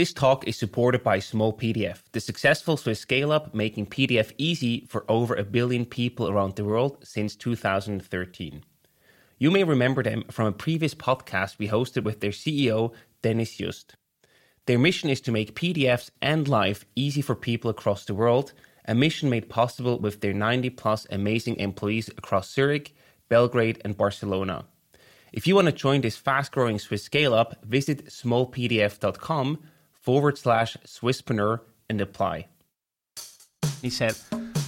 This talk is supported by Smallpdf, the successful Swiss scale up making PDF easy for over a billion people around the world since 2013. You may remember them from a previous podcast we hosted with their CEO, Dennis Just. Their mission is to make PDFs and life easy for people across the world, a mission made possible with their 90 plus amazing employees across Zurich, Belgrade, and Barcelona. If you want to join this fast growing Swiss scale up, visit smallpdf.com forward slash Swisspreneur and apply. He said,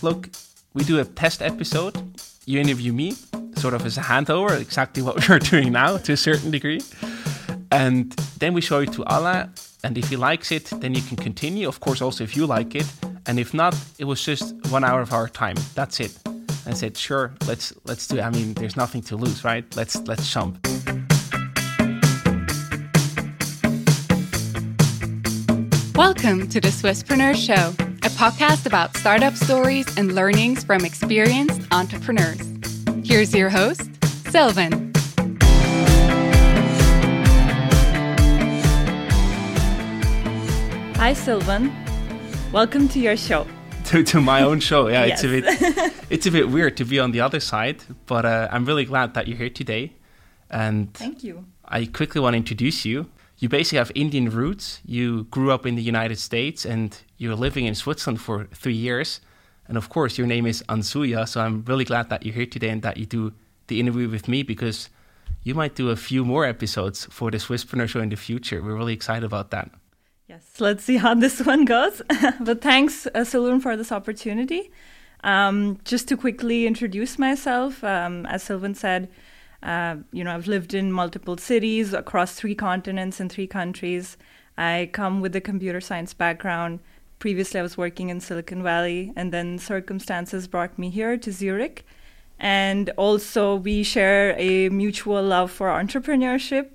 Look, we do a test episode. You interview me, sort of as a handover, exactly what we're doing now to a certain degree. And then we show it to Alain. And if he likes it, then you can continue. Of course, also if you like it. And if not, it was just one hour of our time. That's it. I said, sure, let's let's do it. I mean, there's nothing to lose, right? Let's let's jump. Welcome to the Swisspreneur Show, a podcast about startup stories and learnings from experienced entrepreneurs. Here's your host, Sylvan. Hi, Sylvan. Welcome to your show. To, to my own show, yeah, Yes. it's a bit it's a bit weird to be on the other side, but uh, I'm really glad that you're here today. And Thank you. I quickly want to introduce you. You basically have Indian roots. You grew up in the United States and you're living in Switzerland for three years. And of course, your name is Ansuya. So I'm really glad that you're here today and that you do the interview with me because you might do a few more episodes for the Swisspreneur Show in the future. We're really excited about that. Yes, let's see how this one goes. but thanks, uh, Sylvan, for this opportunity. Um, just to quickly introduce myself, um, as Sylvan said, uh, you know, I've lived in multiple cities across three continents and three countries. I come with a computer science background. Previously, I was working in Silicon Valley, and then circumstances brought me here to Zurich. And also, we share a mutual love for entrepreneurship,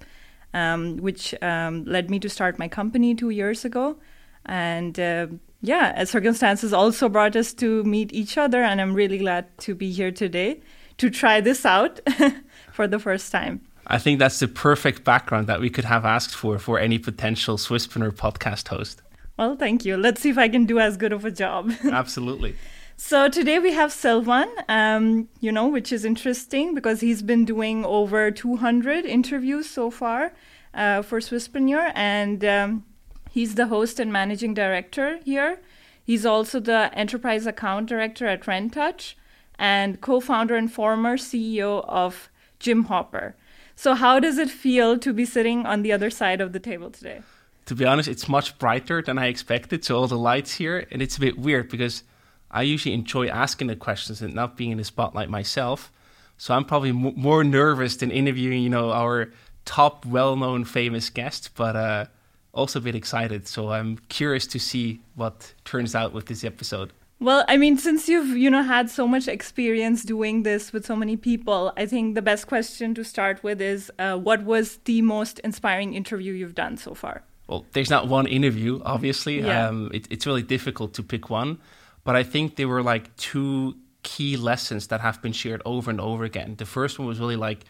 um, which um, led me to start my company two years ago. And uh, yeah, circumstances also brought us to meet each other, and I'm really glad to be here today to try this out for the first time. I think that's the perfect background that we could have asked for for any potential Swisspreneur podcast host. Well, thank you. Let's see if I can do as good of a job. Absolutely. So today we have Sylvan, um, you know, which is interesting because he's been doing over 200 interviews so far uh, for Swisspreneur, and um, he's the host and managing director here. He's also the enterprise account director at Rentouch and co-founder and former CEO of Gym Hopper. So how does it feel to be sitting on the other side of the table today? to be honest, it's much brighter than I expected. So all the lights here, and it's a bit weird because I usually enjoy asking the questions and not being in the spotlight myself. So I'm probably m- more nervous than interviewing, you know, our top, well-known, famous guest, but uh, also a bit excited. So I'm curious to see what turns out with this episode. Well, I mean, since you've you know had so much experience doing this with so many people, I think the best question to start with is, uh, what was the most inspiring interview you've done so far? well, there's not one interview, obviously. Yeah. Um, it, it's really difficult to pick one. But I think there were like two key lessons that have been shared over and over again. The first one was really like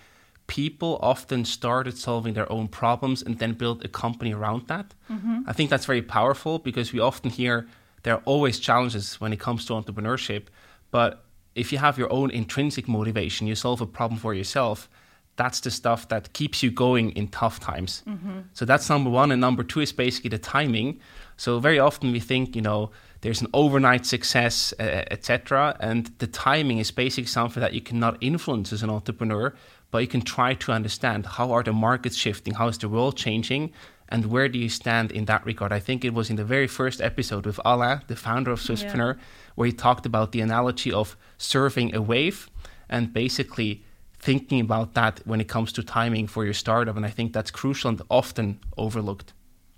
people often started solving their own problems and then built a company around that. I think that's very powerful because we often hear there are always challenges when it comes to entrepreneurship. But if you have your own intrinsic motivation, you solve a problem for yourself, that's the stuff that keeps you going in tough times. So that's number one. And number two is basically the timing. So very often we think, you know, there's an overnight success, uh, etc. And the timing is basically something that you cannot influence as an entrepreneur, but you can try to understand how are the markets shifting, how is the world changing, and where do you stand in that regard. I think it was in the very first episode with Alain, the founder of Swisspreneur, where he talked about the analogy of surfing a wave and basically thinking about that when it comes to timing for your startup. And I think that's crucial and often overlooked.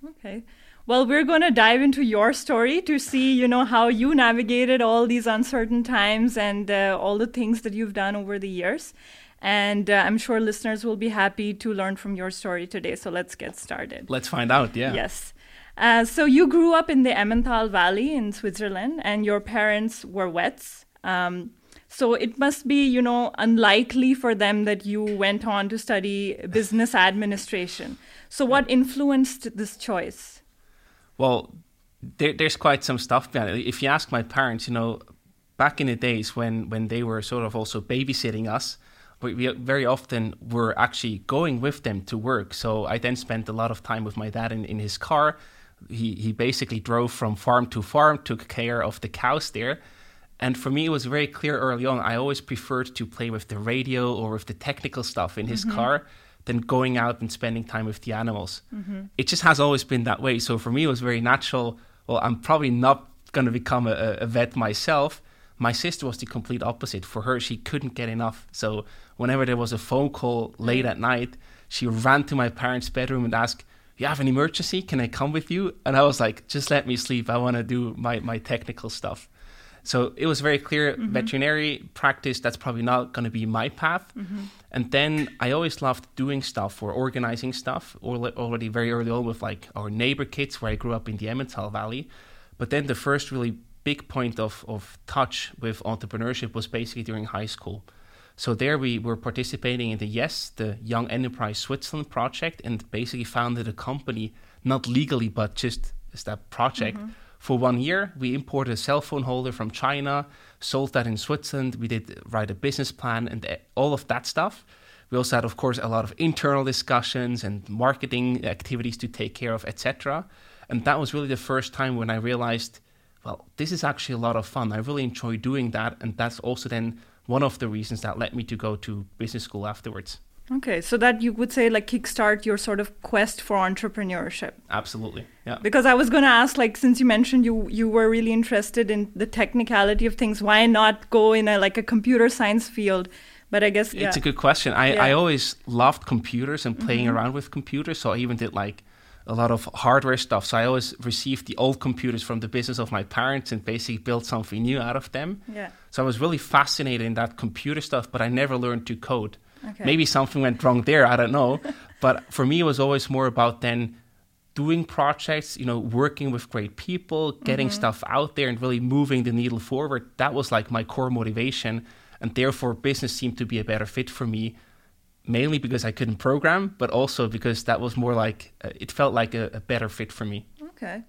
Okay. Well, we're going to dive into your story to see, you know, how you navigated all these uncertain times and uh, all the things that you've done over the years. And uh, I'm sure listeners will be happy to learn from your story today. So let's get started. Let's find out. Yeah. Yes. Uh, so you grew up in the Emmental Valley in Switzerland, and your parents were Wets. Um, so it must be, you know, unlikely for them that you went on to study business administration. So what influenced this choice? Well, there, there's quite some stuff behind it. If you ask my parents, you know, back in the days when when they were sort of also babysitting us, we, we very often were actually going with them to work. So I then spent a lot of time with my dad in, in his car. He he basically drove from farm to farm, took care of the cows there. And for me, it was very clear early on. I always preferred to play with the radio or with the technical stuff in his mm-hmm. car than going out and spending time with the animals. Mm-hmm. It just has always been that way. So for me, it was very natural. Well, I'm probably not going to become a, a vet myself. My sister was the complete opposite. For her, she couldn't get enough. So whenever there was a phone call late at night, she ran to my parents' bedroom and asked, "You have an emergency? Can I come with you?" And I was like, "Just let me sleep. I want to do my my technical stuff." So it was very clear mm-hmm. veterinary practice, that's probably not going to be my path. Mm-hmm. And then I always loved doing stuff or organizing stuff al- already very early on with like our neighbor kids where I grew up in the Emmental Valley. But then the first really big point of, of touch with entrepreneurship was basically during high school. So there we were participating in the YES, the Young Enterprise Switzerland project, and basically founded a company, not legally, but just as that project. Mm-hmm. For one year, we imported a cell phone holder from China, sold that in Switzerland. We did write a business plan and all of that stuff. We also had, of course, a lot of internal discussions and marketing activities to take care of, etc. And that was really the first time when I realized, well, this is actually a lot of fun. I really enjoy doing that, and that's also then one of the reasons that led me to go to business school afterwards. Okay, so that you would say like kickstart your sort of quest for entrepreneurship. Absolutely, yeah. Because I was going to ask, like, since you mentioned you you were really interested in the technicality of things, why not go in a like a computer science field? But I guess yeah. It's a good question. I, Yeah. I always loved computers and playing mm-hmm. around with computers, so I even did like a lot of hardware stuff. So I always received the old computers from the business of my parents and basically built something new out of them. yeah. So I was really fascinated in that computer stuff, but I never learned to code. Okay. Maybe something went wrong there, I don't know. but for me, it was always more about then doing projects, you know, working with great people, getting mm-hmm. stuff out there and really moving the needle forward. That was like my core motivation. And therefore, business seemed to be a better fit for me, mainly because I couldn't program, but also because that was more like, uh, it felt like a, a better fit for me. Okay.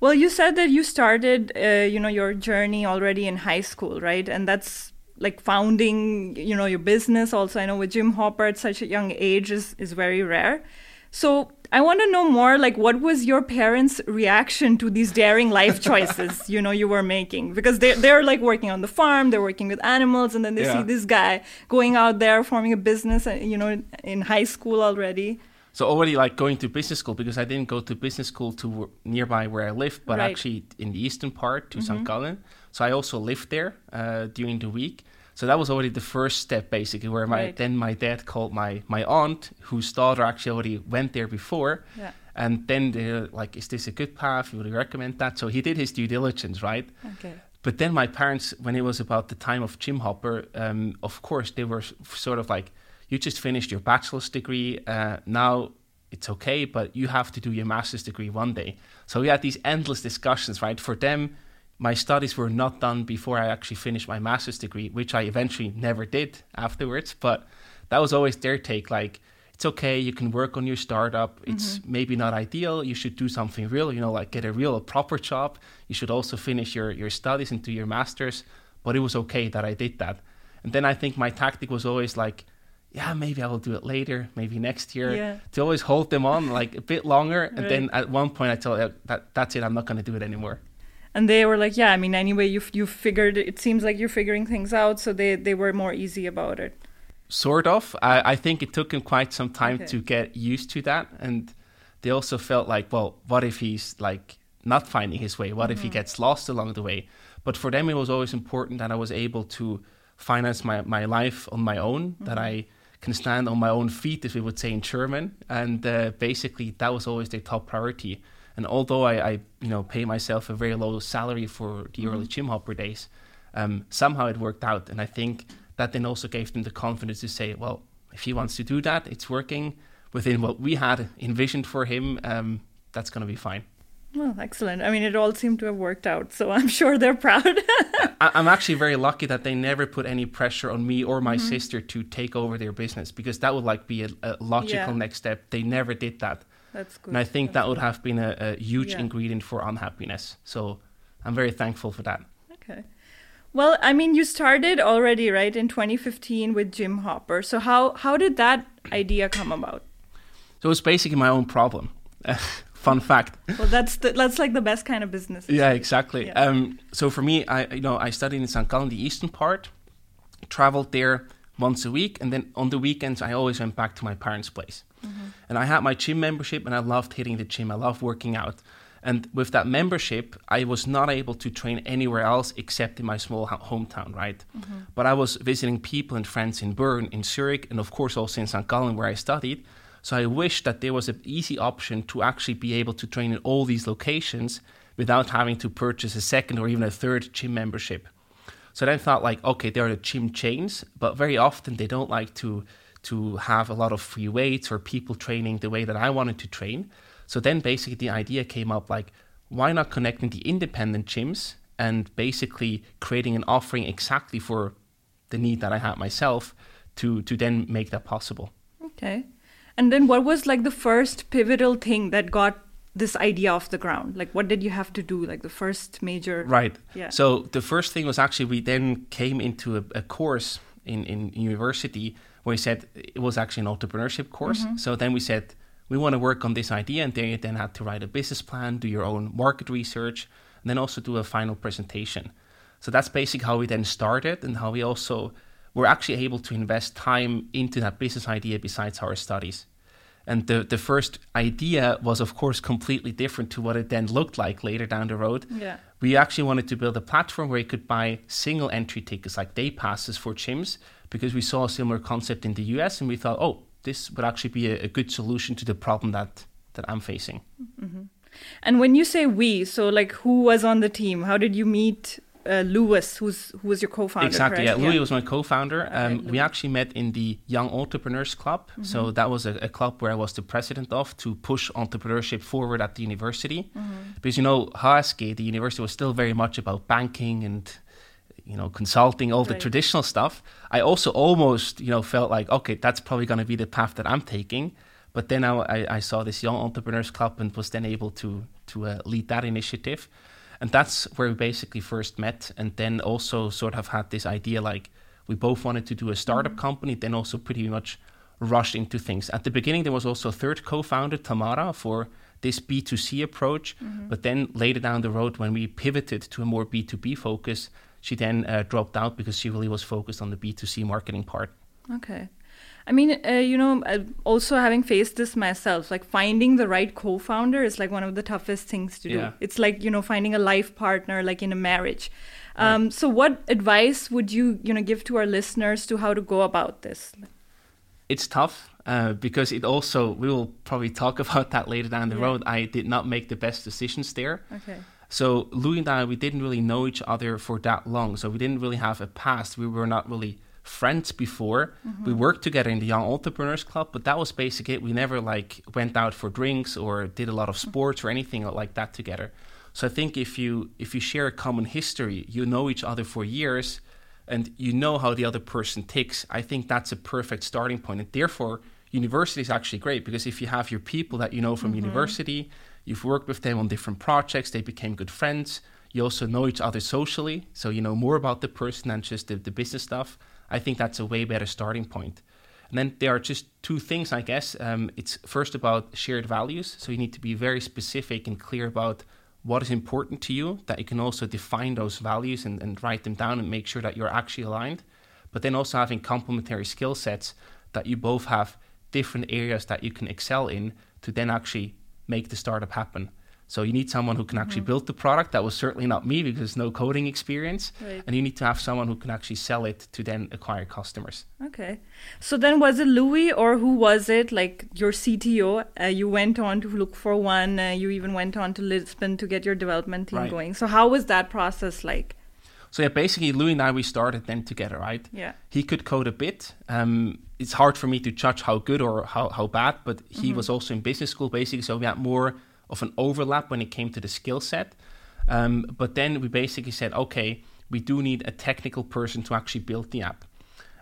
Well, you said that you started, uh, you know, your journey already in high school, right? And that's like founding, you know, your business. Also, I know with Gym Hopper at such a young age is is very rare. So I want to know more. Like, what was your parents' reaction to these daring life choices, you know, you were making? Because they they're like working on the farm, they're working with animals, and then they see this guy going out there forming a business, uh, you know, in high school already. So already like going to business school because I didn't go to business school to w- nearby where I live, but Right. actually in the eastern part to St. Gallen. So I also lived there uh, during the week. So that was already the first step, basically, where my Right. then my dad called my my aunt, whose daughter actually already went there before, Yeah. and then they're like, "Is this a good path? Would you recommend that?" So he did his due diligence, right? Okay. But then my parents, when it was about the time of Gym Hopper, um, of course they were sort of like, "You just finished your bachelor's degree. Uh, now it's okay, but you have to do your master's degree one day." So we had these endless discussions, right? For them, my studies were not done before I actually finished my master's degree, which I eventually never did afterwards. But that was always their take, like. It's okay. You can work on your startup. Mm-hmm. It's maybe not ideal. You should do something real. You know, like get a real, a proper job. You should also finish your your studies and do your masters. But it was okay that I did that. And then I think my tactic was always like, yeah, maybe I will do it later, maybe next year. Yeah. To always hold them on like a bit longer. And then at one point I tell them that that's it. I'm not going to do it anymore. And they were like yeah i mean anyway you've you figured it seems like you're figuring things out so they they were more easy about it Sort of. I, I think it took him quite some time Okay. to get used to that. And they also felt like, well, what if he's like not finding his way? What if he gets lost along the way? But for them, it was always important that I was able to finance my, my life on my own, that I can stand on my own feet, as we would say in German. And uh, basically, that was always their top priority. And although I, I, you know, pay myself a very low salary for the early Gym Hopper days, um, somehow it worked out. And I think that then also gave them the confidence to say, well, if he wants to do that, it's working within what we had envisioned for him. Um, that's going to be fine. well excellent i mean it all seemed to have worked out so i'm sure they're proud I- I'm actually very lucky that they never put any pressure on me or my sister to take over their business because that would like be a, a logical Yeah. next step. They never did that. That's good. And I think That's that would have been a, a huge Yeah. ingredient for unhappiness. So I'm very thankful for that. Okay. Well, I mean, you started already, right, in 2015 with Gym Hopper. So how how did that idea come about? So it's basically my own problem. Fun fact. Well, that's the, that's like the best kind of business. Yeah, exactly. Yeah. Um, so for me, I you know I studied in St. Gallen, the eastern part, traveled there once a week, and then on the weekends I always went back to my parents' place. Mm-hmm. And I had my gym membership, and I loved hitting the gym. I loved working out. And with that membership, I was not able to train anywhere else except in my small ho- hometown, right? Mm-hmm. But I was visiting people and friends in Bern, in Zurich, and of course also in St. Gallen, where I studied. So I wished that there was an easy option to actually be able to train in all these locations without having to purchase a second or even a third gym membership. So then I thought like, okay, there are the gym chains, but very often they don't like to to have a lot of free weights or people training the way that I wanted to train. So then basically the idea came up like, why not connecting the independent gyms and basically creating an offering exactly for the need that I had myself to to then make that possible. Okay. And then what was like the first pivotal thing that got this idea off the ground? Like what did you have to do? Like the first major Right. Yeah. So the first thing was actually we then came into a, a course in, in university where we said it was actually an entrepreneurship course. Mm-hmm. So then we said we want to work on this idea, and then you then had to write a business plan, do your own market research, and then also do a final presentation. So that's basically how we then started, and how we also were actually able to invest time into that business idea besides our studies. And the, the first idea was, of course, completely different to what it then looked like later down the road. Yeah. We actually wanted to build a platform where you could buy single entry tickets, like day passes for gyms, because we saw a similar concept in the US and we thought, oh, this would actually be a, a good solution to the problem that, that I'm facing. And when you say we, so like who was on the team? How did you meet uh, Louis, who's who was your co-founder? exactly. correct? Yeah, Louis was my co-founder. Um, we actually met in the Young Entrepreneurs Club. So that was a, a club where I was the president of to push entrepreneurship forward at the university. Because you know, HSG, the university was still very much about banking and you know consulting, all the traditional stuff. I also almost you know felt like okay, that's probably going to be the path that I'm taking. But then I, I, saw this Young Entrepreneurs Club and was then able to to uh, lead that initiative. And that's where we basically first met. And then also sort of had this idea like we both wanted to do a startup company then also pretty much rushed into things. At the beginning there was also a third co-founder tamara for this b2c approach. But then later down the road when we pivoted to a more b2b focus she then uh, dropped out because she really was focused on the b2c marketing part Okay. I mean, uh, you know, uh, also having faced this myself, like finding the right co-founder is like one of the toughest things to do. Yeah. It's like you know finding a life partner, like in a marriage. Um, So, what advice would you you know give to our listeners to how to go about this? it's tough uh, because it also we will probably talk about that later down the Yeah. road i did not make the best decisions there Okay. So Louis and I, we didn't really know each other for that long. So we didn't really have a past. We were not really friends before. Mm-hmm. We worked together in the Young Entrepreneurs Club, but that was basically it. We never like went out for drinks or did a lot of mm-hmm. sports or anything like that together. So I think if you if you share a common history, you know each other for years, and you know how the other person ticks. I think that's a perfect starting point. point, and therefore university is actually great because if you have your people that you know from mm-hmm. university, you've worked with them on different projects, they became good friends. You also know each other socially, so you know more about the person than just the, the business stuff. I think that's a way better starting point. And then there are just two things, I guess. Um, it's first about shared values. So you need to be very specific and clear about what is important to you, that you can also define those values and, and write them down and make sure that you're actually aligned. But then also having complementary skill sets that you both have different areas that you can excel in to then actually make the startup happen. So you need someone who can actually build the product. That was certainly not me because no coding experience. Right. And you need to have someone who can actually sell it to then acquire customers. Okay. So then, was it Louis or who was it? Like your CTO? Uh, you went on to look for one. Uh, you even went on to Lisbon to get your development team Right. going. So how was that process like? So yeah, basically Louis and I we started then together, right? Yeah. He could code a bit. Um, it's hard for me to judge how good or how, how bad, but he was also in business school basically, so we had more of an overlap when it came to the skill set. Um, but then we basically said, okay, we do need a technical person to actually build the app.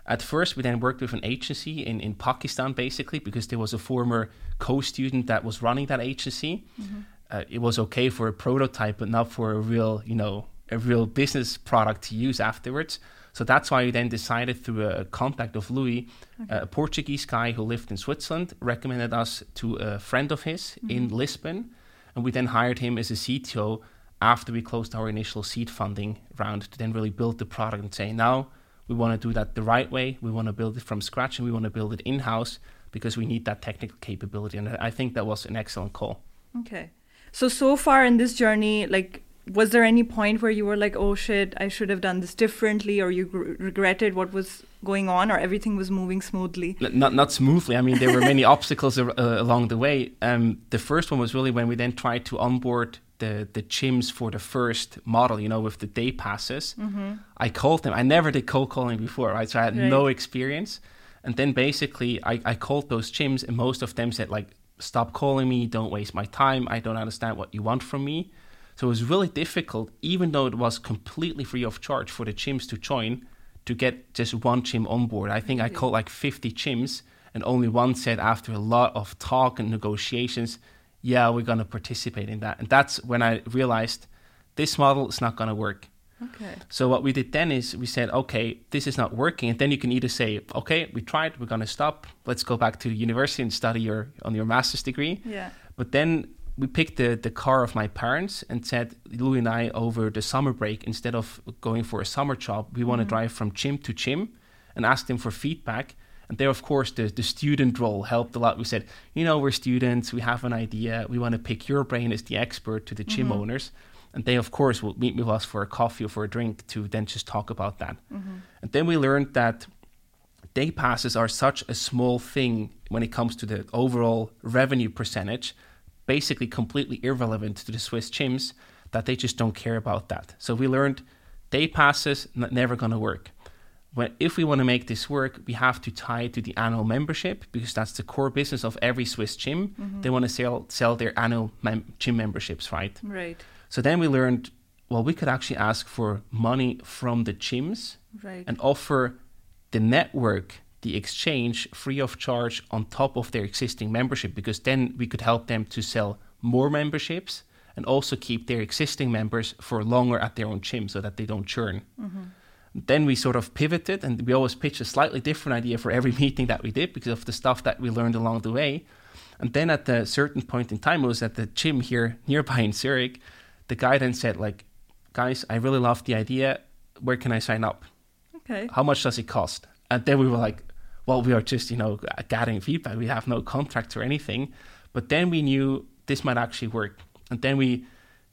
At first, we then worked with an agency in, in Pakistan, basically, because there was a former co student that was running that agency. Mm-hmm. Uh, it was okay for a prototype, but not for a real, you know, a real business product to use afterwards. So that's why we then decided through a contact of Louis, okay. a Portuguese guy who lived in Switzerland, recommended us to a friend of his mm-hmm. in Lisbon. And we then hired him as a CTO after we closed our initial seed funding round to then really build the product and say, now we want to do that the right way. We want to build it from scratch and we want to build it in house because we need that technical capability. And I think that was an excellent call. Okay. So, so far in this journey, like, was there any point where you were like, oh shit, I should have done this differently, or you gr- regretted what was going on, or everything was moving smoothly? Not, not smoothly. I mean, there were many obstacles uh, along the way. Um, the first one was really when we then tried to onboard the the chims for the first model, you know, with the day passes. Mm-hmm. I called them. I never did cold calling before, right? So I had right. no experience. And then basically, I, I called those chims, and most of them said like, "Stop calling me. Don't waste my time. I don't understand what you want from me." So it was really difficult, even though it was completely free of charge for the chims to join, to get just one chim on board. I think I called like 50 chims, and only one said after a lot of talk and negotiations, yeah, we're going to participate in that. And that's when I realized this model is not going to work. Okay. So what we did then is we said, okay, this is not working, and then you can either say, okay, we tried, we're going to stop. Let's go back to the university and study your on your master's degree. Yeah. But then we picked the, the car of my parents and said, Louis and I, over the summer break, instead of going for a summer job, we mm-hmm. want to drive from gym to gym and ask them for feedback and there, of course, the, the student role helped a lot. We said, you know, we're students, we have an idea, we want to pick your brain as the expert to the gym mm-hmm. owners. And they, of course, will meet with us for a coffee or for a drink to then just talk about that. Mm-hmm. And then we learned that day passes are such a small thing when it comes to the overall revenue percentage, basically completely irrelevant to the Swiss gyms, that they just don't care about that. So we learned day passes n- never going to work when, if we want to make this work, we have to tie it to the annual membership because that's the core business of every Swiss gym. Mm-hmm. They want to sell sell their annual mem- gym memberships, right? Right. So then we learned, well, we could actually ask for money from the gyms right. and offer the network the exchange free of charge on top of their existing membership because then we could help them to sell more memberships and also keep their existing members for longer at their own gym so that they don't churn. Mm-hmm. Then we sort of pivoted and we always pitched a slightly different idea for every meeting that we did because of the stuff that we learned along the way. And then at a certain point in time, it was at the gym here nearby in Zurich, the guy then said, like, guys, I really love the idea. Where can I sign up? Okay. How much does it cost? And then we were like, well, we are just, you know, gathering feedback. We have no contract or anything. But then we knew this might actually work. And then we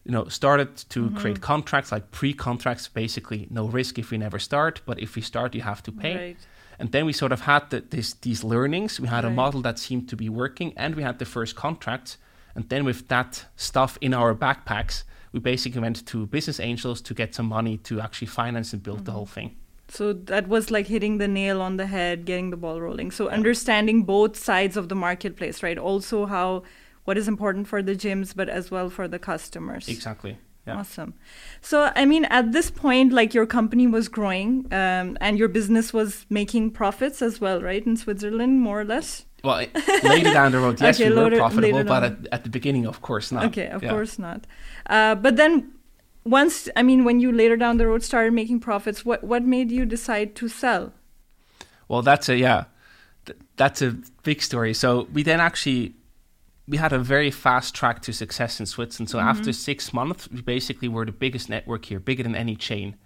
you know, started to mm-hmm. create contracts like pre-contracts, basically no risk if we never start, but if we start, you have to pay. Right. And then we sort of had the, this, these learnings. We had right. a model that seemed to be working, and we had the first contracts. And then with that stuff in our backpacks, we basically went to business angels to get some money to actually finance and build mm-hmm. the whole thing. So that was like hitting the nail on the head, getting the ball rolling. So understanding both sides of the marketplace, right? Also how what is important for the gyms, but as well for the customers. Exactly. Yeah. Awesome. So, I mean, at this point, like your company was growing um, and your business was making profits as well, right? In Switzerland, more or less? Well, later down the road, yes, okay, we were profitable, but at, at, the beginning, of course not. Okay, of yeah. course not. Uh, but then, once, I mean, when you later down the road started making profits, what, what made you decide to sell? Well, that's a, yeah, th- that's a big story. So, we then actually we had a very fast track to success in Switzerland. So mm-hmm. after six months, we basically were the biggest network here, bigger than any chain.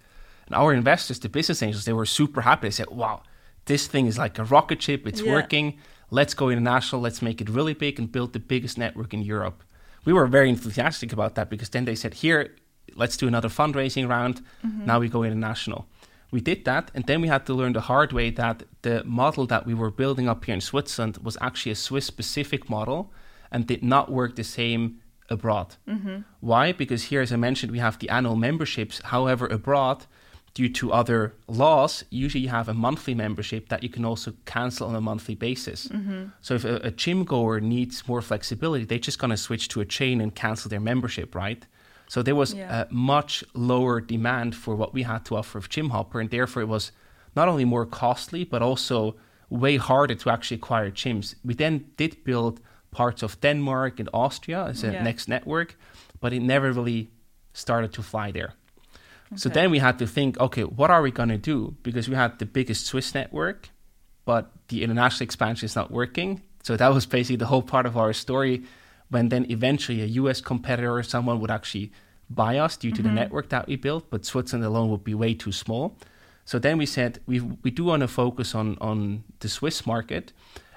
And our investors, the business angels, they were super happy. They said, "Wow, this thing is like a rocket ship. It's yeah. working. Let's go international. Let's make it really big and build the biggest network in Europe." We were very enthusiastic about that because then they said, "Here, let's do another fundraising round. Mm-hmm. Now we go international." We did that, and then we had to learn the hard way that the model that we were building up here in Switzerland was actually a Swiss-specific model and did not work the same abroad. Mm-hmm. Why? Because here, as I mentioned, we have the annual memberships. However, abroad, due to other laws, usually you have a monthly membership that you can also cancel on a monthly basis. Mm-hmm. So if a, a, gym goer needs more flexibility, they're just going to switch to a chain and cancel their membership, right? So there was yeah. a much lower demand for what we had to offer of Gym Hopper, and therefore it was not only more costly, but also way harder to actually acquire gyms. We then did build parts of Denmark and Austria as a Yeah. next network, but it never really started to fly there. So then we had to think, okay, what are we going to do? Because we had the biggest Swiss network, but the international expansion is not working. So that was basically the whole part of our story. When then eventually a US competitor or someone would actually buy us due to the mm-hmm. network that we built, but Switzerland alone would be way too small. So then we said we we do want to focus on on the Swiss market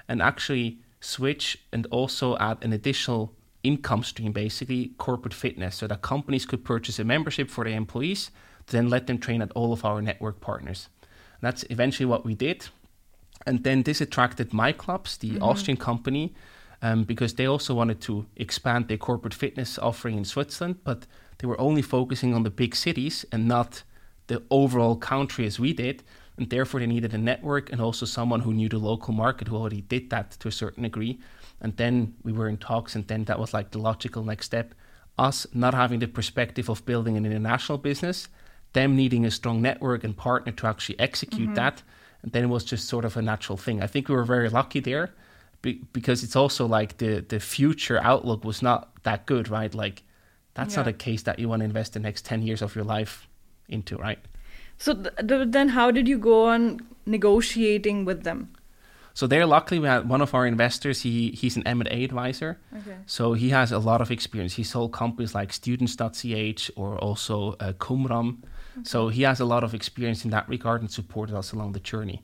and actually switch and also add an additional income stream, basically corporate fitness, so that companies could purchase a membership for their employees, to then let them train at all of our network partners. And that's eventually what we did. And then this attracted myclubs, the mm-hmm. Austrian company, um, because they also wanted to expand their corporate fitness offering in Switzerland, but they were only focusing on the big cities and not the overall country as we did. And therefore, they needed a network and also someone who knew the local market who already did that to a certain degree. And then we were in talks, and then that was like the logical next step. Us not having the perspective of building an international business, them needing a strong network and partner to actually execute that. And then it was just sort of a natural thing. I think we were very lucky there be- because it's also like the, the future outlook was not that good, right? Like, that's not a case that you want to invest the next 10 years of your life into, right? So th- th- then, how did you go on negotiating with them? So there, luckily, we had one of our investors. He he's an M&A advisor, Okay. so he has a lot of experience. He sold companies like Students.ch or also uh, Qumram. So he has a lot of experience in that regard and supported us along the journey.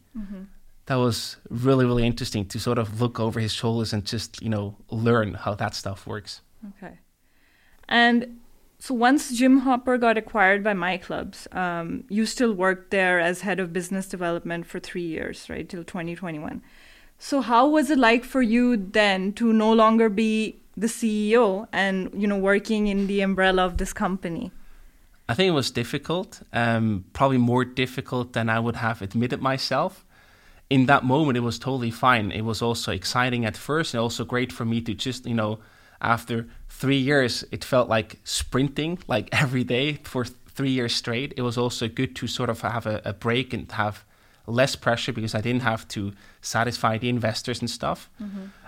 That was really really interesting to sort of look over his shoulders and just you know learn how that stuff works. Okay. And so once Gym Hopper got acquired by myclubs, um, you still worked there as head of business development for three years, right, till 2021. So how was it like for you then to no longer be the CEO and you know working in the umbrella of this company? I think it was difficult, um, probably more difficult than I would have admitted myself. In that moment, it was totally fine. It was also exciting at first, and also great for me to just, you know, after three years, it felt like sprinting, like every day for three years straight. It was also good to sort of have a, a break and have less pressure because I didn't have to satisfy the investors and stuff.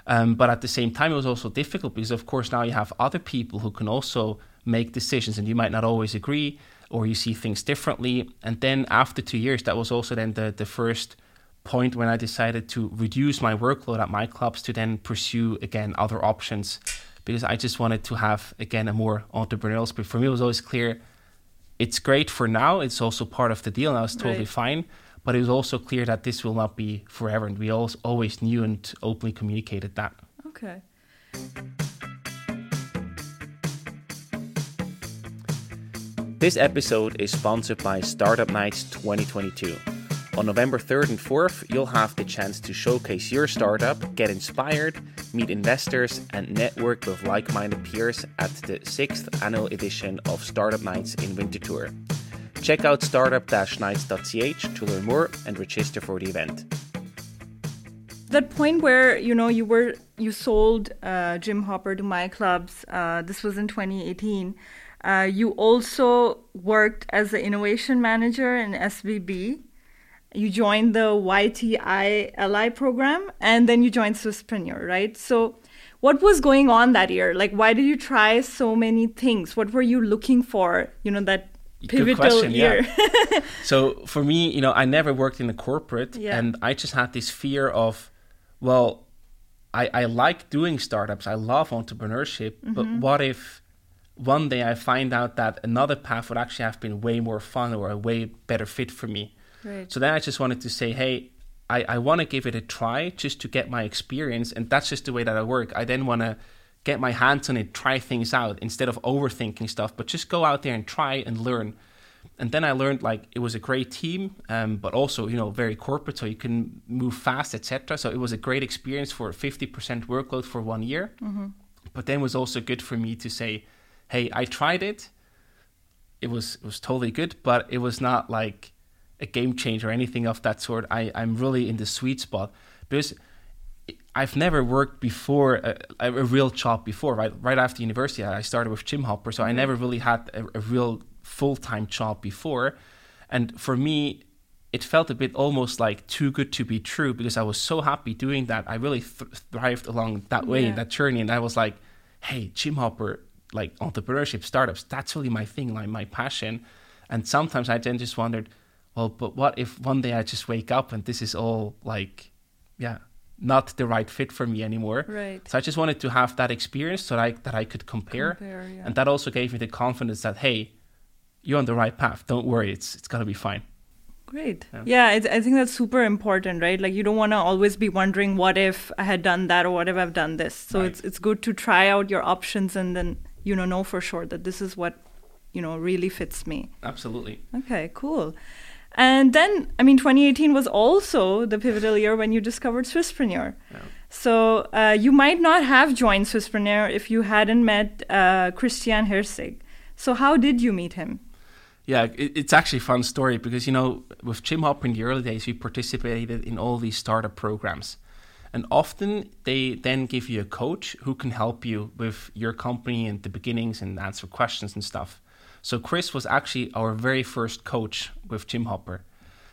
Um, but at the same time, it was also difficult because, of course, now you have other people who can also make decisions, and you might not always agree, or you see things differently. And then after two years, that was also then the the first point when I decided to reduce my workload at myclubs to then pursue again other options because I just wanted to have again a more entrepreneurial spirit. For me, it was always clear it's great for now. It's also part of the deal, and I was totally Right. fine. But it was also clear that this will not be forever, and we always always knew and openly communicated that. Okay. This episode is sponsored by Startup Nights 2022. On November 3rd and 4th, you'll have the chance to showcase your startup, get inspired, meet investors, and network with like minded peers at the 6th annual edition of Startup Nights in Winterthur. Check out startup nights.ch to learn more and register for the event. that point where you know you were you sold uh, Gym Hopper to myclubs. Uh, this was in 2018. Uh, you also worked as the innovation manager in SVB. You joined the YTI LI program, and then you joined Swisspreneur, right? So, what was going on that year? Like, why did you try so many things? What were you looking for? You know that pivotal Good question, year. yeah. So for me, you know, I never worked in a corporate, Yeah. and I just had this fear of, well, I, I like doing startups, I love entrepreneurship, but Mm-hmm. what if one day I find out that another path would actually have been way more fun or a way better fit for me? Right. So then I just wanted to say, hey, I, I want to give it a try just to get my experience. And that's just the way that I work. I then want to get my hands on it, try things out instead of overthinking stuff, but just go out there and try and learn. And then I learned like it was a great team, um, but also you know very corporate, so you can move fast, etc. So it was a great experience for fifty percent workload for one year. But then it was also good for me to say, hey, I tried it. It was it was totally good, but it was not like a game changer or anything of that sort. I I'm really in the sweet spot because I've never worked before a, a, real job before. Right, right after university, I started with Gym Hopper, so I mm-hmm. never really had a, a real full time job before. And for me, it felt a bit almost like too good to be true because I was so happy doing that. I really th- thrived along that way Yeah. in that journey, and I was like, "Hey, Gym Hopper, like entrepreneurship, startups, that's really my thing, like my passion." And sometimes I then just wondered, well, but what if one day I just wake up and this is all like, yeah, not the right fit for me anymore? Right. So I just wanted to have that experience so that I, that I could compare, Compare, yeah. and that also gave me the confidence that hey, you're on the right path. Don't worry, it's it's gonna be fine. Great. Yeah. Yeah, I, I think that's super important, right? Like you don't want to always be wondering what if I had done that or what if I've done this. So Right. it's it's good to try out your options and then you know know for sure that this is what you know really fits me. Absolutely. Okay, cool. And then I mean 2018 was also the pivotal year when you discovered Swisspreneur. Yeah. So uh, you might not have joined Swisspreneur if you hadn't met uh, Christian Hirsig. So how did you meet him? Yeah, it, it's actually a fun story because you know with Gym Hopper in the early days, we participated in all these startup programs, and often they then give you a coach who can help you with your company and the beginnings and answer questions and stuff. So Chris was actually our very first coach with Gym Hopper,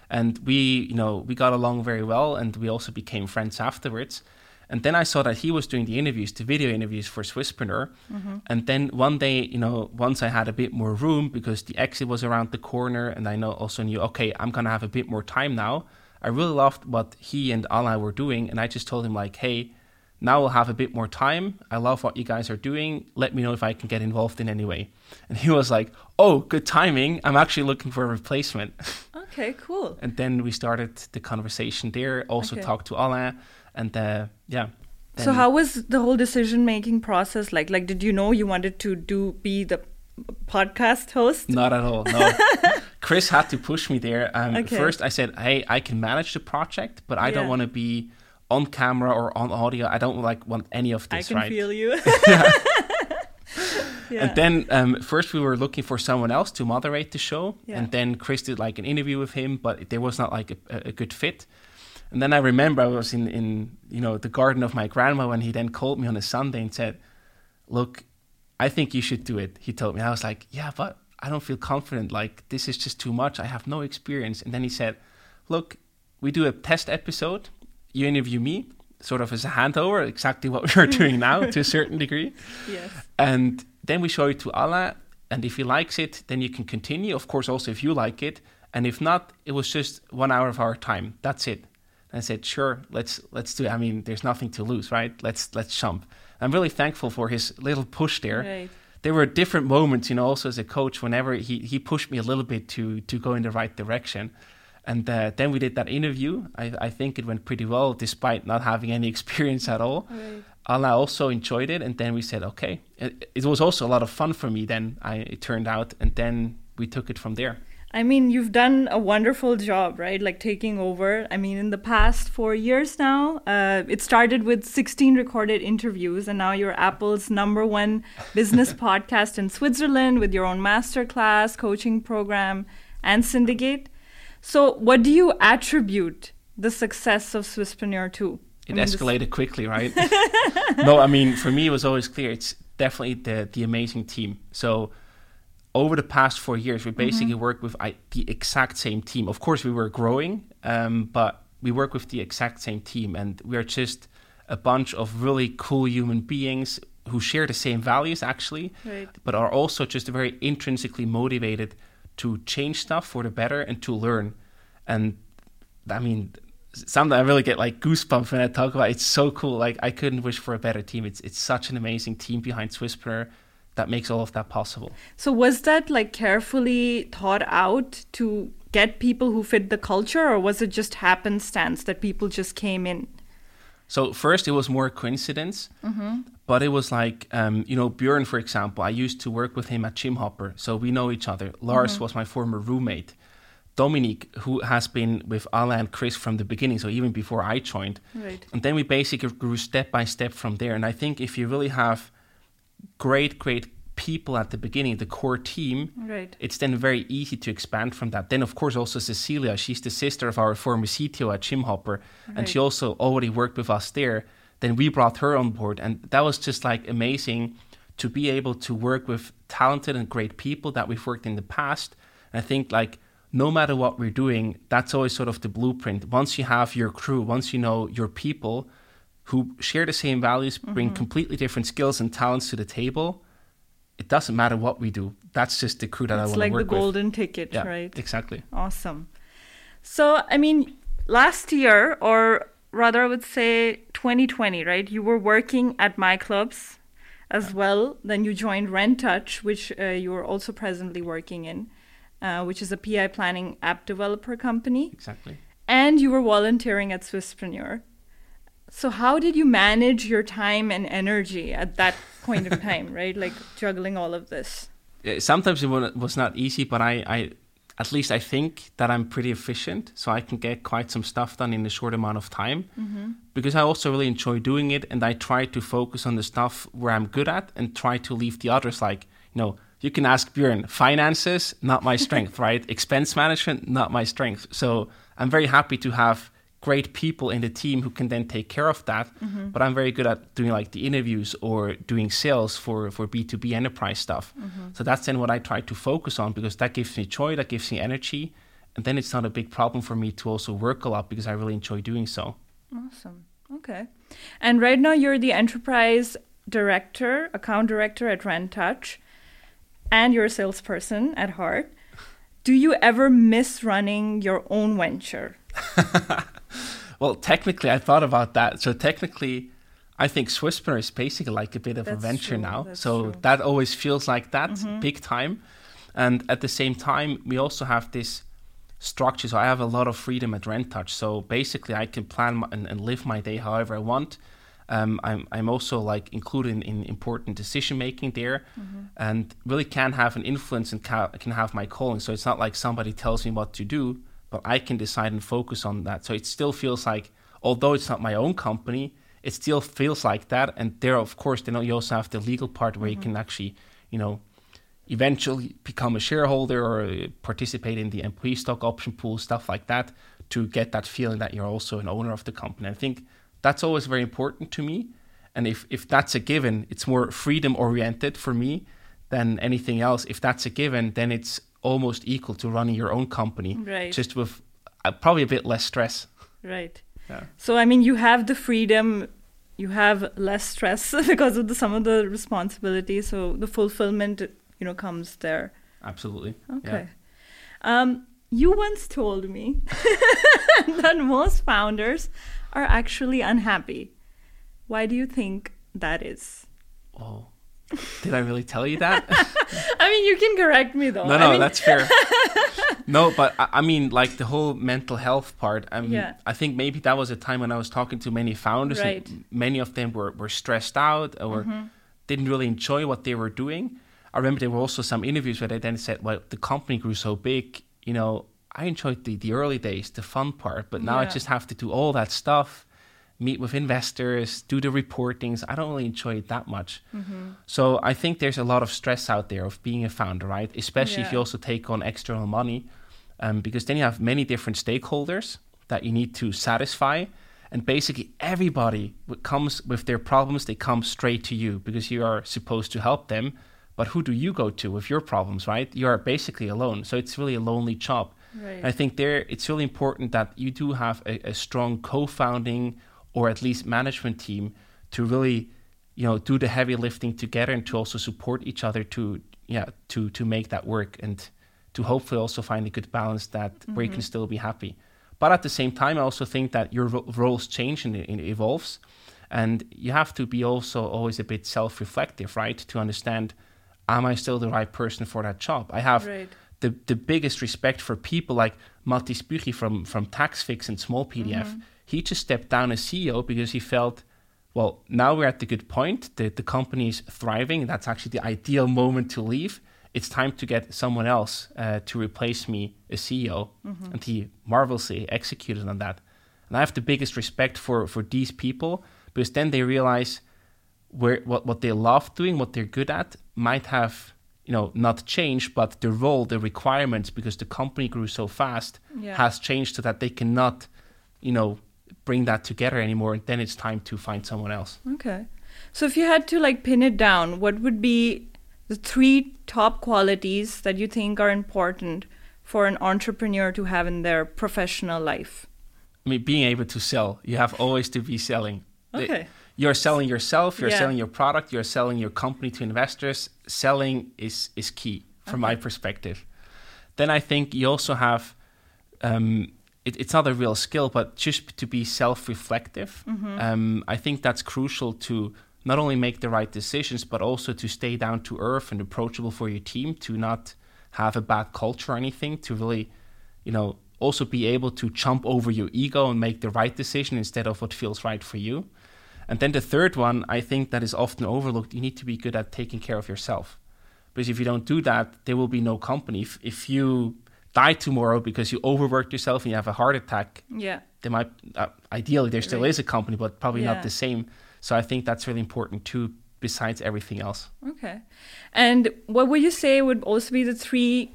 and we you know we got along very well, and we also became friends afterwards. And then I saw that he was doing the interviews, the video interviews for Swisspreneur. Mm-hmm. And then one day, you know, once I had a bit more room because the exit was around the corner, and I know also knew, okay, I'm gonna have a bit more time now. I really loved what he and Alain were doing, and I just told him like, hey, now we'll have a bit more time. I love what you guys are doing. Let me know if I can get involved in any way. And he was like, oh, good timing. I'm actually looking for a replacement. Okay, cool. and then we started the conversation there. Also Okay. talked to Alain, and uh, yeah. So how was the whole decision making process like? Like, did you know you wanted to do be the podcast host? Not at all. No. Chris had to push me there. Um, Okay. First, I said, "Hey, I can manage the project, but I don't want to be on camera or on audio. I don't like want any of this. I can right?" feel you. yeah. And then um, first we were looking for someone else to moderate the show, Yeah. and then Chris did like an interview with him, but there was not like a, a good fit. And then I remember I was in, in you know the garden of my grandma when he then called me on a Sunday and said, "Look, I think you should do it." He told me. I was like, "Yeah, but I don't feel confident. Like this is just too much. I have no experience." And then he said, "Look, we do a test episode. You interview me." Sort of as a handover, exactly what we are doing now to a certain degree. yes. And then we show it to Alain, and if he likes it, then you can continue. Of course, also if you like it, and if not, it was just one hour of our time. That's it. And I said, sure, let's let's do. It. I mean, there's nothing to lose, right? Let's let's jump. I'm really thankful for his little push there. Right. There were different moments, you know, also as a coach, whenever he he pushed me a little bit to to go in the right direction. And uh, then we did that interview. I, I think it went pretty well, despite not having any experience at all. Right. Alain also enjoyed it, and then we said, okay. It, it was also a lot of fun for me. Then I it turned out, and then we took it from there. I mean, you've done a wonderful job, right? Like taking over. I mean, in the past four years now, uh, it started with 16 recorded interviews, and now you're Apple's number one business podcast in Switzerland with your own masterclass, coaching program, and syndicate. So, what do you attribute the success of Swisspreneur to? It I mean, this- escalated quickly, right? no, I mean for me it was always clear. It's definitely the the amazing team. So over the past four years, we basically worked with I, the exact same team. Of course, we were growing, um, but we work with the exact same team, and we are just a bunch of really cool human beings who share the same values, actually, Right. but are also just very intrinsically motivated to change stuff for the better and to learn. And I mean, sometimes I really get like goosebumps when I talk about it. It's so cool. Like I couldn't wish for a better team. It's it's such an amazing team behind Swisspreneur that makes all of that possible. So was that like carefully thought out to get people who fit the culture, or was it just happenstance that people just came in? So first it was more coincidence, but it was like um, you know Björn, for example. I used to work with him at Gym Hopper, so we know each other. Lars was my former roommate. Dominique, who has been with Alain and Chris from the beginning, so even before I joined. Right. And then we basically grew step by step from there. And I think if you really have great, great people at the beginning, the core team, Right. it's then very easy to expand from that. Then, of course, also Cecilia, she's the sister of our former CTO at Gym Hopper, and she also already worked with us there. Then we brought her on board, and that was just like amazing to be able to work with talented and great people that we've worked in the past. And I think like no matter what we're doing, that's always sort of the blueprint. Once you have your crew, once you know your people who share the same values, bring mm-hmm. completely different skills and talents to the table, it doesn't matter what we do. That's just the crew that I It's want like to work with. It's like the golden ticket, Yeah, right? exactly. Awesome. So, I mean, last year, or rather, I would say 2020, right? You were working at myclubs as well. Then you joined Rentouch, which uh, you are also presently working in, uh, which is a PI planning app developer company. Exactly. And you were volunteering at Swisspreneur. So, how did you manage your time and energy at that point of time, right? Like juggling all of this. Sometimes it was not easy, but I, I, at least I think that I'm pretty efficient, so I can get quite some stuff done in a short amount of time. Mm-hmm. Because I also really enjoy doing it, and I try to focus on the stuff where I'm good at, and try to leave the others. Like you know, you can ask Björn, finances not my strength, right? Expense management not my strength. So I'm very happy to have great people in the team who can then take care of that. Mm-hmm. But I'm very good at doing like the interviews or doing sales for for B2B enterprise stuff. Mm-hmm. So that's then what I try to focus on because that gives me joy, that gives me energy, and then it's not a big problem for me to also work a lot because I really enjoy doing so. Awesome. Okay. And right now you're the enterprise director, account director at Rentouch, and you're a salesperson at heart. Do you ever miss running your own venture? Well, technically, I thought about that. So technically, I think Swisspreneur is basically like a bit of That's a venture true, now. So true. Mm-hmm. that always feels like that big time. And at the same time, we also have this structure. So I have a lot of freedom at Rentouch. So basically, I can plan my, and, and live my day however I want. Um, I'm, I'm also like included in, in important decision making there and really can have an influence and ca- can have my calling. So it's not like somebody tells me what to do, but I can decide and focus on that. So it still feels like, although it's not my own company, it still feels like that. And there, of course, then you also have the legal part where you can actually, you know, eventually become a shareholder or uh, participate in the employee stock option pool, stuff like that, to get that feeling that you're also an owner of the company. I think that's always very important to me. And if, if that's a given, it's more freedom oriented for me than anything else. If that's a given, then it's almost equal to running your own company, Right. just with uh, probably a bit less stress. Right. Yeah. So I mean, you have the freedom, you have less stress because of the, some of the responsibilities. So the fulfillment, you know, comes there. Absolutely. Okay. Um, you once told me that most founders are actually unhappy. Why do you think that is? Oh, did I really tell you that? I mean, you can correct me though. No, I no, mean, that's fair. no, but I, I mean, like the whole mental health part. I mean, Yeah. I think maybe that was a time when I was talking to many founders, Right. Mm-hmm. and many of them were, were stressed out or didn't really enjoy what they were doing. I remember there were also some interviews where they then said, "Well, the company grew so big, you know, I enjoyed the, the early days, the fun part, but now I just have to do all that stuff." Meet with investors, do the reportings. I don't really enjoy it that much. Mm-hmm. So I think there's a lot of stress out there of being a founder, right? Especially if you also take on external money, um, because then you have many different stakeholders that you need to satisfy, and basically everybody comes with their problems. They come straight to you because you are supposed to help them. But who do you go to with your problems, right? You are basically alone. So it's really a lonely job. Right. I think there it's really important that you do have a, a strong co-founding or at least management team to really, you know, do the heavy lifting together and to also support each other to yeah to to make that work and to hopefully also find a good balance that where you can mm-hmm. still be happy. But at the same time, I also think that your ro- roles change and evolves, and you have to be also always a bit self-reflective, right, to understand, am I still the right person for that job? I have Right. the, the biggest respect for people like Matti Spugi from, from TaxFix and Smallpdf. Mm-hmm. He just stepped down as CEO because he felt, well, now we're at the good point. The, the company is thriving. That's actually the ideal moment to leave. It's time to get someone else uh, to replace me as CEO. And he marvelously executed on that. And I have the biggest respect for, for these people because then they realize where what, what they love doing, what they're good at, might have you know not changed, but the role, the requirements, because the company grew so fast, Yeah. has changed so that they cannot, you know, bring that together anymore. And then it's time to find someone else. Okay. So if you had to like pin it down, what would be the three top qualities that you think are important for an entrepreneur to have in their professional life? I mean, being able to sell, you have always to be selling. Okay. You're selling yourself, you're Yeah. selling your product, you're selling your company to investors. Selling is, is key from my perspective. Then I think you also have, um, it, it's not a real skill, but just to be self reflective. Um, I think that's crucial to not only make the right decisions, but also to stay down to earth and approachable for your team, to not have a bad culture or anything, to really, you know, also be able to jump over your ego and make the right decision instead of what feels right for you. And then the third one, I think that is often overlooked, you need to be good at taking care of yourself. Because if you don't do that, there will be no company. If, if you die tomorrow because you overworked yourself and you have a heart attack, Yeah. there might, uh, ideally, there still Right. is a company, but probably Yeah. not the same. So I think that's really important too, besides everything else. Okay. And what would you say would also be the three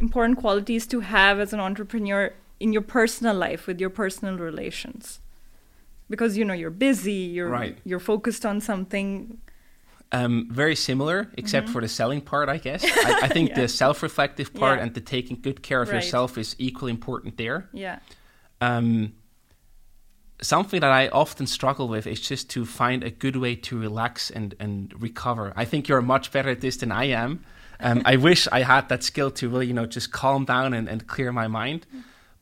important qualities to have as an entrepreneur in your personal life with your personal relations? Because you know you're busy, you're Right. you're focused on something. Um, very similar, except for the selling part, I guess. I, I think Mm-hmm. Yeah. the self-reflective part Yeah. and the taking good care of Right. yourself is equally important there. Yeah. Um, something that I often struggle with is just to find a good way to relax and, and recover. I think you're much better at this than I am. Um, I wish I had that skill to really, you know, just calm down and, and clear my mind.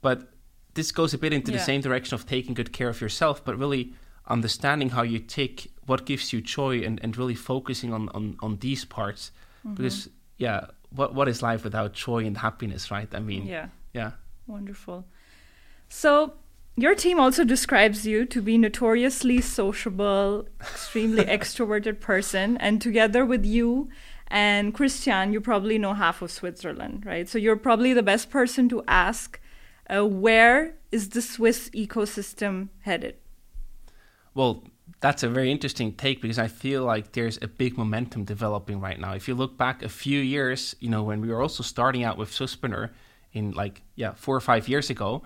But this goes a bit into the same direction of taking good care of yourself, but really understanding how you tick, what gives you joy, and, and really focusing on, on, on these parts. Mm-hmm. Because, yeah, what, what is life without joy and happiness, right? I mean, Yeah. yeah. Wonderful. So, your team also describes you to be notoriously sociable, extremely extroverted person, and together with you and Christian, you probably know half of Switzerland, right? So you're probably the best person to ask, uh, where is the Swiss ecosystem headed? Well, that's a very interesting take because I feel like there's a big momentum developing right now. If you look back a few years, you know, when we were also starting out with Swisspreneur in like, yeah, four or five years ago,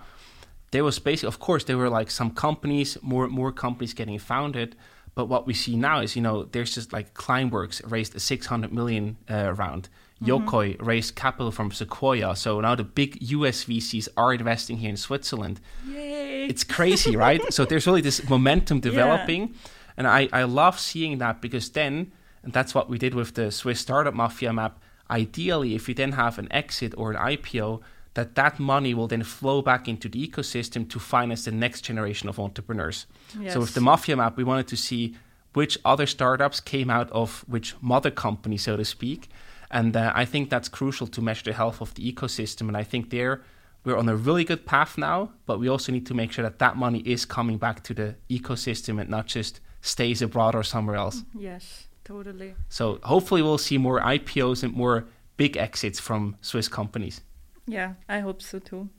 there was basically, of course, there were like some companies, more more companies getting founded. But what we see now is, you know, there's just like Climeworks raised a 600 million uh, round. Mm-hmm. Yokoy raised capital from Sequoia. So now the big US VCs are investing here in Switzerland Yay! it's crazy, right? so there's really this momentum developing, and I, I love seeing that because then, and that's what we did with the Swiss Startup Mafia map. Ideally, if you then have an exit or an IPO, that that money will then flow back into the ecosystem to finance the next generation of entrepreneurs. So with the Mafia map, we wanted to see which other startups came out of which mother company, so to speak. And uh, I think that's crucial to measure the health of the ecosystem. And I think there we're on a really good path now, but we also need to make sure that that money is coming back to the ecosystem and not just stays abroad or somewhere else. Yes, totally. So hopefully we'll see more IPOs and more big exits from Swiss companies. Yeah, I hope so too.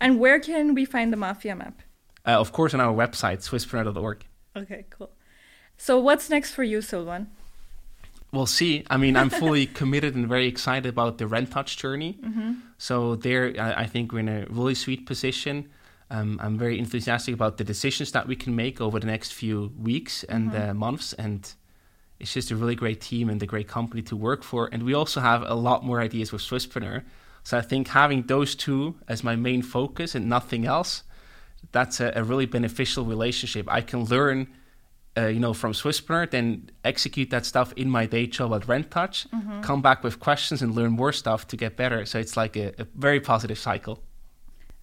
And where can we find the Mafia map? Uh, of course, on our website, swisspreneur.org. Okay, cool. So, what's next for you, Silvan? We'll see. I mean, I'm fully committed and very excited about the Rentouch journey. So there, I, I think we're in a really sweet position. Um, I'm very enthusiastic about the decisions that we can make over the next few weeks and uh, months, and it's just a really great team and a great company to work for. And we also have a lot more ideas with Swisspreneur. So I think having those two as my main focus and nothing else, that's a, a really beneficial relationship. I can learn uh, you know, from Swisspreneur, then execute that stuff in my day job at Rentouch, come back with questions and learn more stuff to get better. So it's like a, a very positive cycle.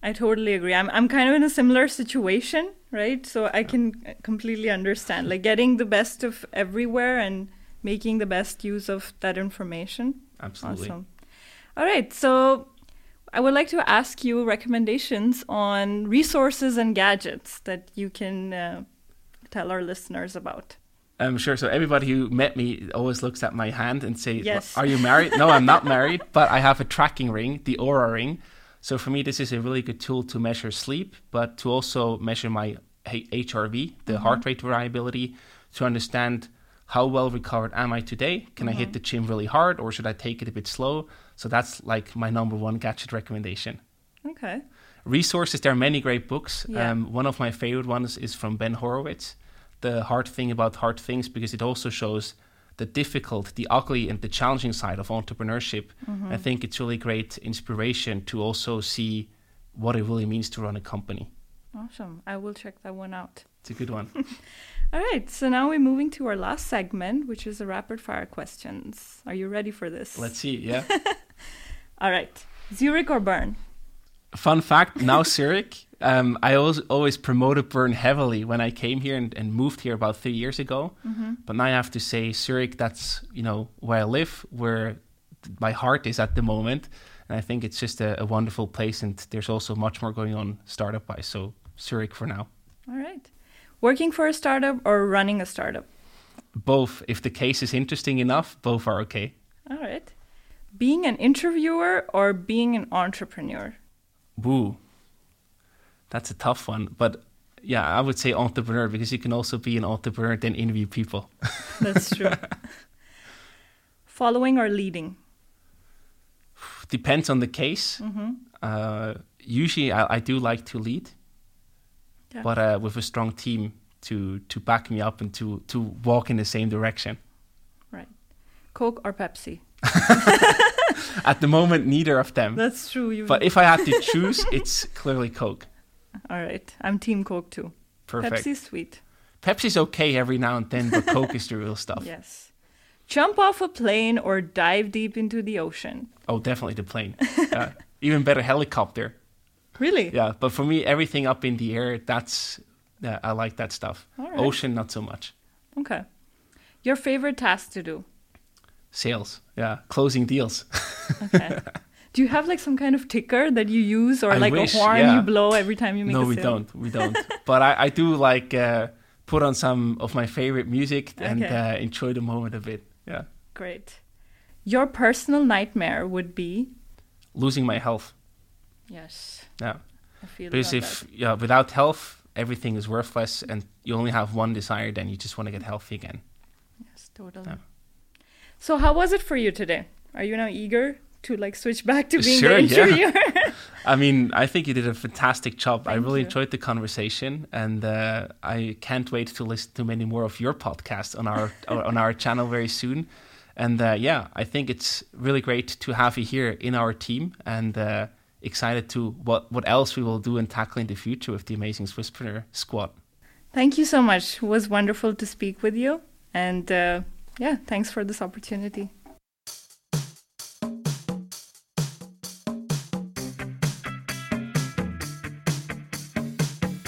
I totally agree. I'm I'm kind of in a similar situation, right? So I can completely understand like getting the best of everywhere and making the best use of that information. Absolutely. Awesome. All right, so I would like to ask you recommendations on resources and gadgets that you can uh, tell our listeners about. Um, sure. So everybody who met me always looks at my hand and say, Yes. "Are you married?" no, I'm not married, but I have a tracking ring, the Oura ring. So for me, this is a really good tool to measure sleep, but to also measure my HRV, the heart rate variability, to understand how well recovered am I today. Can I hit the gym really hard, or should I take it a bit slow? So that's like my number one gadget recommendation Okay. resources there are many great books Yeah. um, one of my favorite ones is from ben horowitz the hard thing about hard things because it also shows the difficult, the ugly, and the challenging side of entrepreneurship, mm-hmm. I think it's really great inspiration to also see what it really means to run a company. Awesome. I will check that one out. It's a good one. All right. So now we're moving to our last segment, which is the rapid fire questions. Are you ready for this? Let's see. Yeah. All right. Zurich or Bern? Fun fact now, Zurich. Um, I always, always promoted Bern heavily when I came here and, and moved here about three years ago. But now I have to say, Zurich, that's you know where I live, where my heart is at the moment. And I think it's just a, a wonderful place, and there's also much more going on startup wise. So, Zurich for now. All right. Working for a startup or running a startup? Both, if the case is interesting enough, both are okay. All right. Being an interviewer or being an entrepreneur? Woo. That's a tough one. But yeah, I would say entrepreneur because you can also be an entrepreneur then interview people. That's true. Following or leading? Depends on the case. Mm-hmm. Uh, usually I, I do like to lead, Yeah. but uh, with a strong team to, to back me up and to, to walk in the same direction. Right. Coke or Pepsi? At the moment, neither of them. That's true. You But if I had to choose, it's clearly Coke. All right. I'm Team Coke too. Perfect. Pepsi's sweet. Pepsi's okay every now and then, but Coke is the real stuff. Yes. Jump off a plane or dive deep into the ocean? Oh, definitely the plane. Uh, even better, helicopter. Really? Yeah, but for me, everything up in the air, that's yeah, I like that stuff. Right. Ocean, not so much. Okay. Your favorite task to do? Sales, yeah, closing deals. Okay. do you have like some kind of ticker that you use or I like wish, a horn yeah. you blow every time you make no, a we sale? don't. We don't. but I, I do like uh, put on some of my favorite music and Okay. uh, enjoy the moment a bit. Yeah, Great. Your personal nightmare would be? losing my health. Yes. Yeah, I feel because if that. yeah, without health, everything is worthless, and you only have one desire. Then you just want to get healthy again. Yes, totally. Yeah. So how was it for you today? Are you now eager to like switch back to being Sure, the yeah. I mean, I think you did a fantastic job. I really you. enjoyed the conversation, and uh, I can't wait to listen to many more of your podcasts on our on our channel very soon. And uh, yeah, I think it's really great to have you here in our team, and uh, excited to what what else we will do and tackle in the future with the amazing Swisspreneur squad. Thank you so much. It was wonderful to speak with you. And uh, yeah, thanks for this opportunity.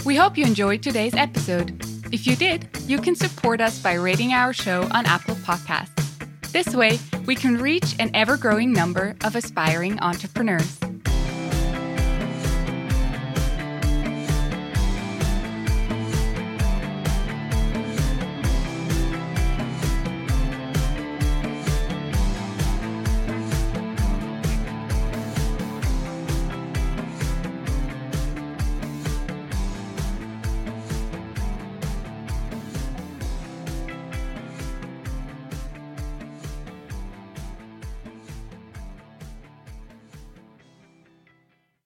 We hope you enjoyed today's episode. If you did, you can support us by rating our show on Apple Podcasts. This way, we can reach an ever growing number of aspiring entrepreneurs.